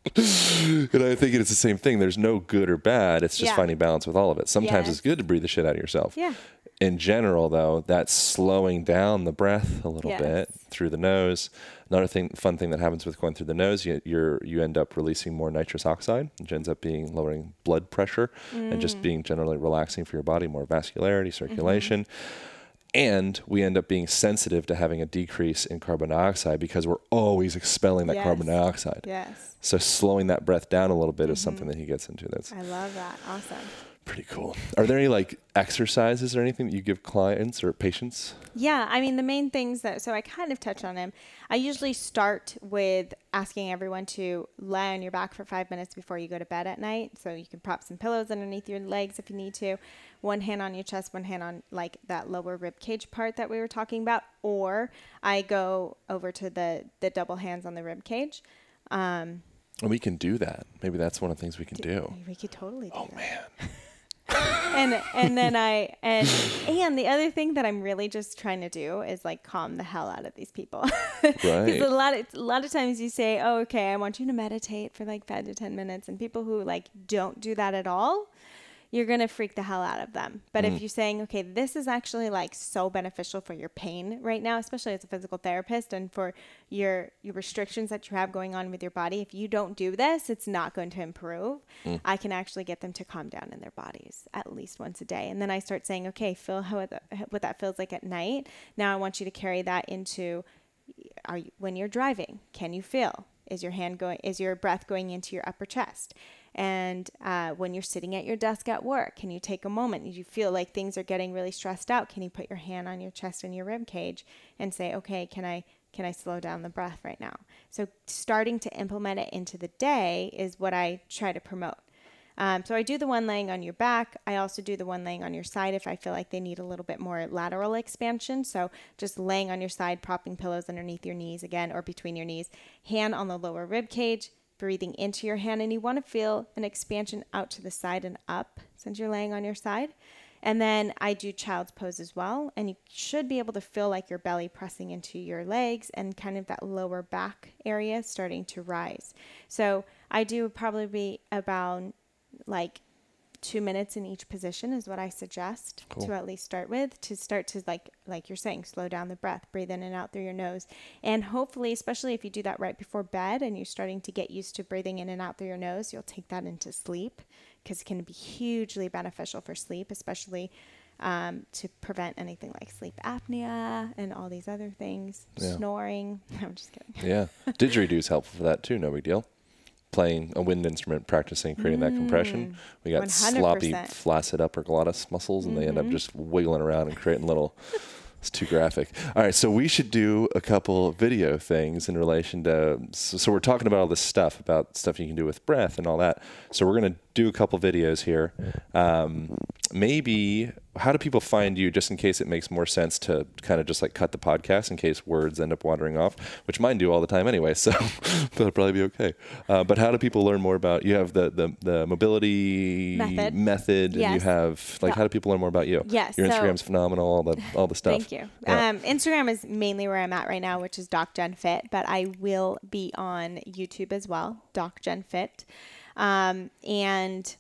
[LAUGHS] and I think it's the same thing. There's no good or bad. It's just Yeah. finding balance with all of it. Sometimes Yes. it's good to breathe the shit out of yourself. Yeah. In general, though, that's slowing down the breath a little Yes. bit through the nose. Another thing, fun thing that happens with going through the nose, you, you're you end up releasing more nitrous oxide, which ends up being lowering blood pressure and Mm. just being generally relaxing for your body, more vascularity, Mm-hmm. And we end up being sensitive to having a decrease in carbon dioxide because we're always expelling that carbon Yes. dioxide. Yes. So slowing that breath down a little bit is mm-hmm. something that he gets into. That's I love that. Awesome. Pretty cool. Are there any like exercises or anything that you give clients or patients? Yeah, I mean the main things that so I kind of touch on them. I usually start with asking everyone to lie on your back for five minutes before you go to bed at night. So you can prop some pillows underneath your legs if you need to. One hand on your chest, one hand on like that lower rib cage part that we were talking about. Or I go over to the the double hands on the rib cage. Um, And we can do that. Maybe that's one of the things we can do. we could totally do Oh that. man. [LAUGHS] and and then I and and the other thing that I'm really just trying to do is like calm the hell out of these people. [LAUGHS] Right. Because a lot of a lot of times you say, "Oh, okay, I want you to meditate for like five to ten minutes," and people who like don't do that at all, you're gonna freak the hell out of them. But Mm. if you're saying, "Okay, this is actually like so beneficial for your pain right now, especially as a physical therapist, and for your your restrictions that you have going on with your body, if you don't do this, it's not going to improve." Mm. I can actually get them to calm down in their bodies at least once a day, and then I start saying, "Okay, feel how it, what that feels like at night. Now I want you to carry that into." are you, when you're driving can you feel is your hand going is your breath going into your upper chest and uh, when you're sitting at your desk at work can you take a moment? You feel like things are getting really stressed out. Can you put your hand on your chest and your rib cage and say okay can i can i slow down the breath right now? So starting to implement it into the day is what i try to promote. Um, so I do the one laying on your back. I also do the one laying on your side if I feel like they need a little bit more lateral expansion. So just laying on your side, propping pillows underneath your knees again or between your knees, hand on the lower rib cage, breathing into your hand. And you want to feel an expansion out to the side and up since you're laying on your side. And then I do child's pose as well. And you should be able to feel like your belly pressing into your legs and kind of that lower back area starting to rise. So I do probably be about like two minutes in each position is what I suggest to at least start with to start to like like you're saying slow down the breath breathe in and out through your nose and hopefully especially if you do that right before bed and you're starting to get used to breathing in and out through your nose you'll take that into sleep because it can be hugely beneficial for sleep especially um, to prevent anything like sleep apnea and all these other things Yeah. snoring [LAUGHS] I'm just kidding Yeah. [LAUGHS] Didgeridoo is helpful for that too. No big deal. Playing a wind instrument, practicing creating that compression. We got sloppy, 100%. flaccid upper glottis muscles, and they end up just wiggling around and creating little. [LAUGHS] It's too graphic. All right, so we should do a couple video things in relation to. So, so we're talking about all this stuff about stuff you can do with breath and all that. So we're gonna do a couple videos here. Um, maybe how do people find you just in case it makes more sense to kind of just like cut the podcast in case words end up wandering off which mine do all the time anyway [LAUGHS] so that'll probably be okay uh, but how do people learn more about you have the the, the mobility Method. method, and you have like how do people learn more about you Yes, your so- instagram's phenomenal all the all the stuff Thank you. Yeah. Um, Instagram is mainly where I'm at right now, which is Doc Jen Fit, but I will be on YouTube as well, Doc Jen Fit. Um, and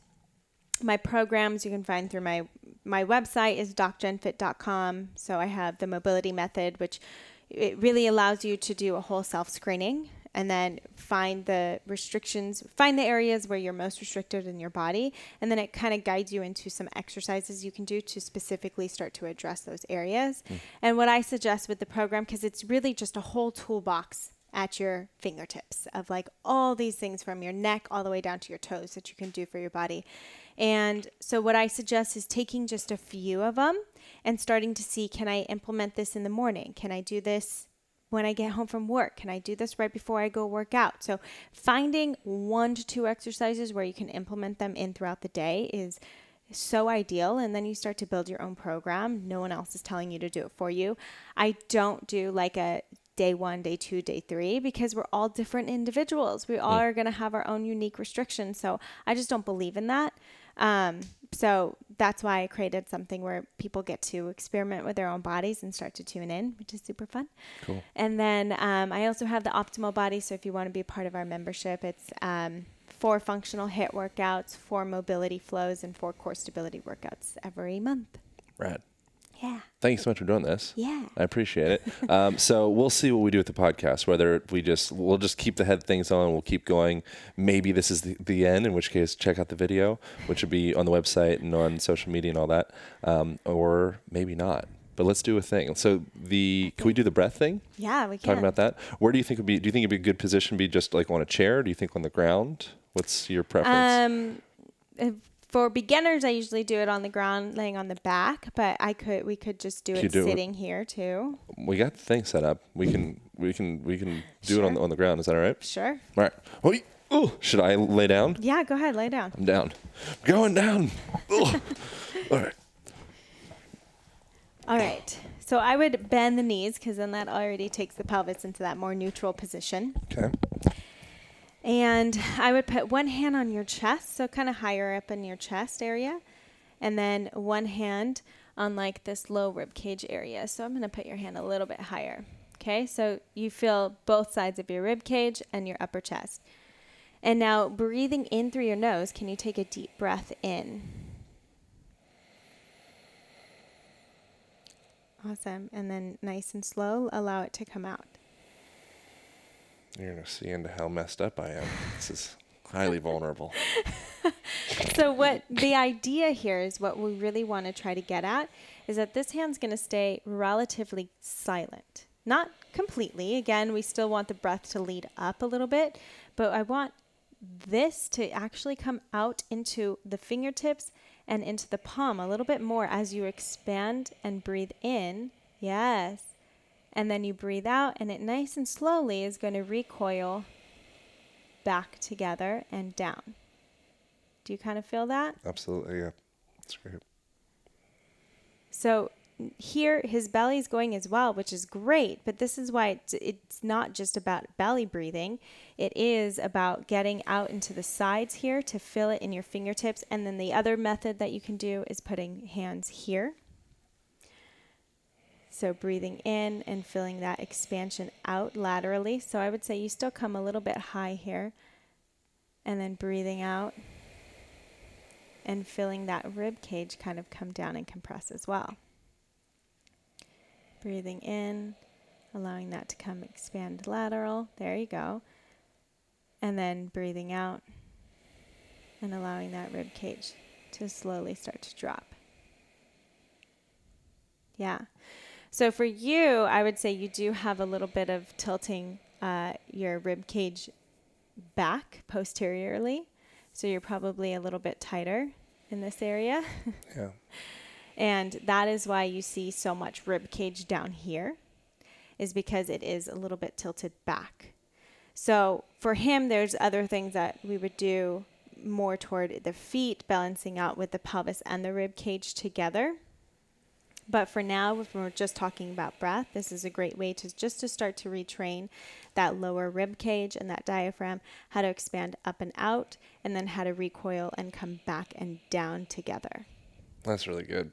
my programs you can find through my my website is docjenfit.com. So I have the mobility method, which it really allows you to do a whole self screening and then find the restrictions, find the areas where you're most restricted in your body, and then it kind of guides you into some exercises you can do to specifically start to address those areas. Hmm. And what I suggest with the program, because it's really just a whole toolbox at your fingertips of like all these things from your neck all the way down to your toes that you can do for your body. And so, what I suggest is taking just a few of them and starting to see can I implement this in the morning? Can I do this when I get home from work? Can I do this right before I go work out? So, finding one to two exercises where you can implement them in throughout the day is so ideal. And then you start to build your own program. No one else is telling you to do it for you. I don't do like a day one, day two, day three, because we're all different individuals. We all are going to have our own unique restrictions. So I just don't believe in that. Um, so that's why I created something where people get to experiment with their own bodies and start to tune in, which is super fun. Cool. And then um, I also have the Optimal Body. So if you want to be part of our membership, it's um, four functional HIIT workouts, four mobility flows, and four core stability workouts every month. Rad. Yeah. Thank you so much for doing this. Yeah. I appreciate it. [LAUGHS] Um, so we'll see what we do with the podcast. Whether we just we'll just keep the head things on, we'll keep going. Maybe this is the, the end. In which case, check out the video, which would be on the website and on social media and all that. Um, or maybe not. But let's do a thing. So the can we do the breath thing? Yeah, we can. Talking about that. Where do you think would be? Do you think it'd be a good position? to Be just like on a chair? Do you think on the ground? What's your preference? Um, for beginners, I usually do it on the ground, laying on the back. But I could, we could just do it do it- sitting here too. we got the thing set up. We can we can we can do it on the, on the ground. Is that all right? Sure. All right. Oh, should I lay down? Yeah, go ahead, lay down. I'm down. Going down. [LAUGHS] All right. All right. So I would bend the knees because then that already takes the pelvis into that more neutral position. Okay. And I would put one hand on your chest, so kind of higher up in your chest area, and then one hand on like this low rib cage area. So I'm going to put your hand a little bit higher. Okay? So you feel both sides of your rib cage and your upper chest. And now breathing in through your nose, can you take a deep breath in? Awesome. And then nice and slow, allow it to come out. You're gonna see into how messed up I am. This is highly vulnerable. [LAUGHS] so what the idea here is what we really want to try to get at is that this hand's going to stay relatively silent not completely again we still want the breath to lead up a little bit but i want this to actually come out into the fingertips and into the palm a little bit more as you expand and breathe in yes and then you breathe out and it nice and slowly is going to recoil back together and down do you kind of feel that? Absolutely, yeah. That's great. So here his belly's going as well, which is great. But this is why it's, it's not just about belly breathing. It is about getting out into the sides here to feel it in your fingertips. And then the other method that you can do is putting hands here. So breathing in and feeling that expansion out laterally. So I would say you still come a little bit high here. And then breathing out and feeling that rib cage kind of come down and compress as well. Breathing in, allowing that to come expand lateral. There you go. And then breathing out and allowing that rib cage to slowly start to drop. Yeah. So for you, I would say you do have a little bit of tilting uh, your rib cage back posteriorly. So you're probably a little bit tighter in this area. [LAUGHS] Yeah. and that is why you see so much rib cage down here is because it is a little bit tilted back. So for him there's other things that we would do more toward the feet balancing out with the pelvis and the rib cage together. But for now, if we're just talking about breath, this is a great way to just to start to retrain that lower rib cage and that diaphragm, how to expand up and out, and then how to recoil and come back and down together. That's really good.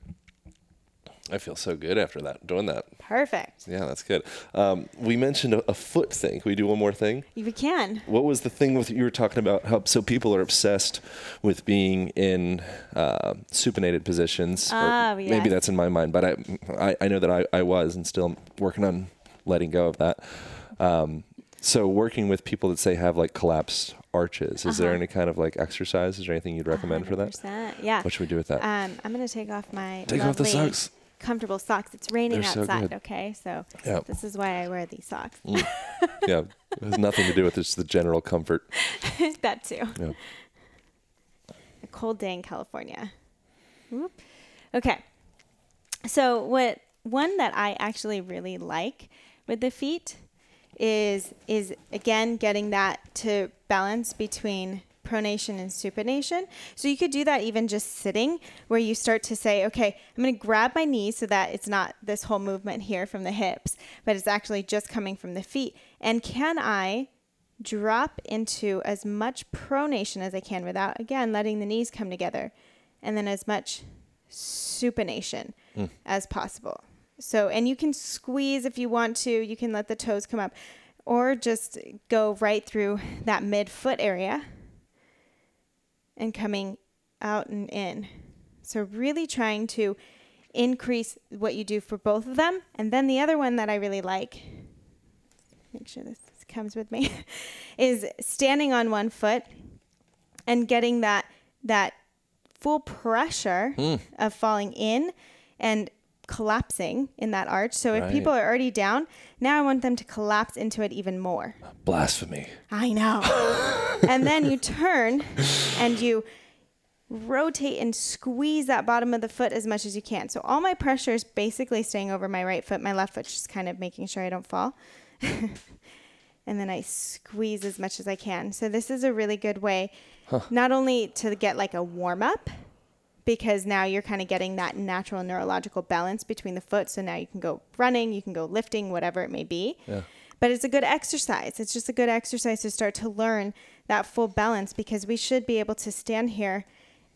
I feel so good after that, doing that. Perfect. Yeah, that's good. Um, we mentioned a, a foot thing. Can we do one more thing? We can. What was the thing with you were talking about? How so people are obsessed with being in uh, supinated positions. or Ah, Maybe that's in my mind, but I, I, I know that I, I was and still working on letting go of that. Um, so working with people that say have like collapsed arches, is there Uh-huh. any kind of like exercise? Is there anything you'd recommend for that? 100%. Yeah. What should we do with that? Um, I'm going to take off my Take off the socks. Comfortable socks. It's raining They're so outside, good. okay? So Yeah. this is why I wear these socks. Mm. yeah, It has nothing to do with just the general comfort. [LAUGHS] that too. Yeah. A cold day in California. Whoop. Okay. So what one that I actually really like with the feet is is again getting that to balance between pronation and supination. So you could do that even just sitting where you start to say, okay, I'm going to grab my knees so that it's not this whole movement here from the hips, but it's actually just coming from the feet. And can I drop into as much pronation as I can without again letting the knees come together and then as much supination hmm. as possible. So, and you can squeeze if you want to, you can let the toes come up or just go right through that mid foot area and coming out and in. So, really trying to increase what you do for both of them. And then the other one that I really like, make sure this comes with me, [LAUGHS] is standing on one foot and getting that that full pressure hmm. of falling in and collapsing in that arch. So if Right. people are already down, now I want them to collapse into it even more. Blasphemy. I know. [LAUGHS] and then you turn and you rotate and squeeze that bottom of the foot as much as you can. So all my pressure is basically staying over my right foot. My left foot just kind of making sure I don't fall. [LAUGHS] and then I squeeze as much as I can. So this is a really good way not only to get like a warm up because now you're kind of getting that natural neurological balance between the foot. So now you can go running, you can go lifting, whatever it may be. Yeah. But it's a good exercise. It's just a good exercise to start to learn that full balance because we should be able to stand here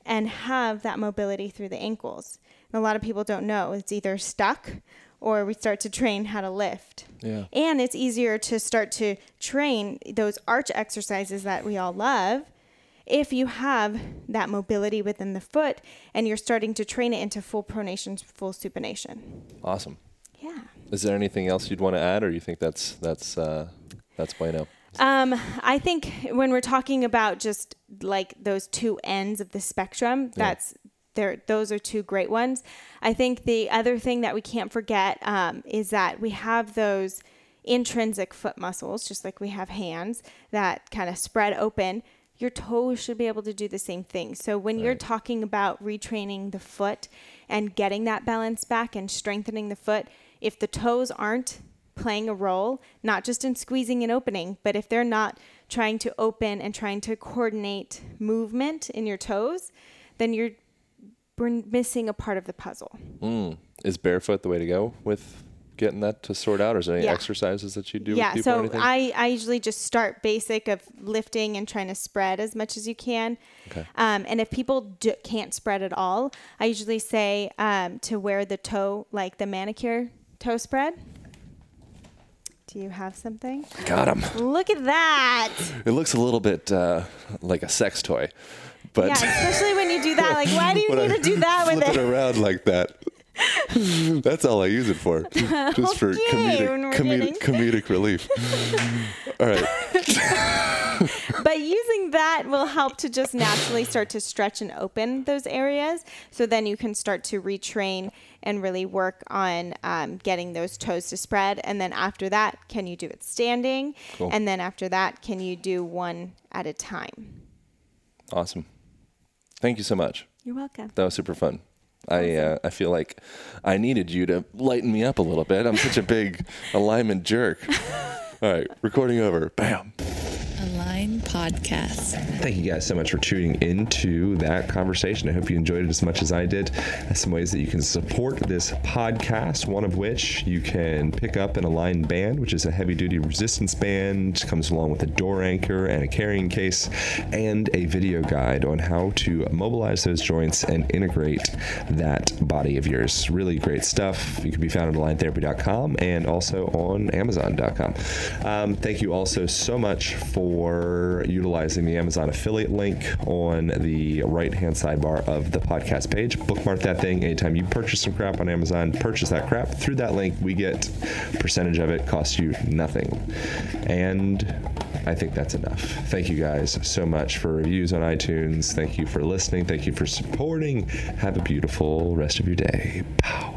and have that mobility through the ankles. And a lot of people don't know. It's either stuck or we start to train how to lift. Yeah. And it's easier to start to train those arch exercises that we all love if you have that mobility within the foot and you're starting to train it into full pronation, full supination. Awesome. Yeah. Is there anything else you'd want to add, or you think that's that's uh, that's bueno? Um, I think when we're talking about just like those two ends of the spectrum, that's there. Those are two great ones. I think the other thing that we can't forget um, is that we have those intrinsic foot muscles, just like we have hands that kind of spread open. Your toes should be able to do the same thing. So when you're talking about retraining the foot and getting that balance back and strengthening the foot, if the toes aren't playing a role, not just in squeezing and opening, but if they're not trying to open and trying to coordinate movement in your toes, then you're we're missing a part of the puzzle. Mm. Is barefoot the way to go with getting that to sort out, or is there any Yeah. exercises that you do yeah, with people so? I, I usually just start basic of lifting and trying to spread as much as you can. Um, and if people d- can't spread at all, I usually say um, to wear the toe, like the manicure toe spread. Do you have something? Got him. Look at that. It looks a little bit uh, like a sex toy, but yeah, especially when you do that. Like, why do you [LAUGHS] need I to do that with flip it? it around like that. [LAUGHS] That's all I use it for, [LAUGHS] just for comedic, comedic, comedic relief. [LAUGHS] all right. but using that will help to just naturally start to stretch and open those areas. So then you can start to retrain and really work on um, getting those toes to spread. And then after that, can you do it standing? Cool. And then after that, can you do one at a time? Awesome. Thank you so much. You're welcome. That was super fun. I uh, I feel like I needed you to lighten me up a little bit. I'm such a big [LAUGHS] alignment jerk. [LAUGHS] All right, recording over. Bam. Podcast. Thank you guys so much for tuning into that conversation. I hope you enjoyed it as much as I did. Some ways that you can support this podcast, one of which you can pick up an Align band, which is a heavy duty resistance band, comes along with a door anchor and a carrying case, and a video guide on how to mobilize those joints and integrate that body of yours. Really great stuff. You can be found at aligntherapy.com and also on amazon.com. Um, thank you also so much for utilizing the Amazon affiliate link on the right hand sidebar of the podcast page. Bookmark that thing anytime you purchase some crap on Amazon, purchase that crap through that link. We get percentage of it, costs you nothing. And I think that's enough. Thank you guys so much for reviews on iTunes. Thank you for listening. Thank you for supporting. Have a beautiful rest of your day. Pow.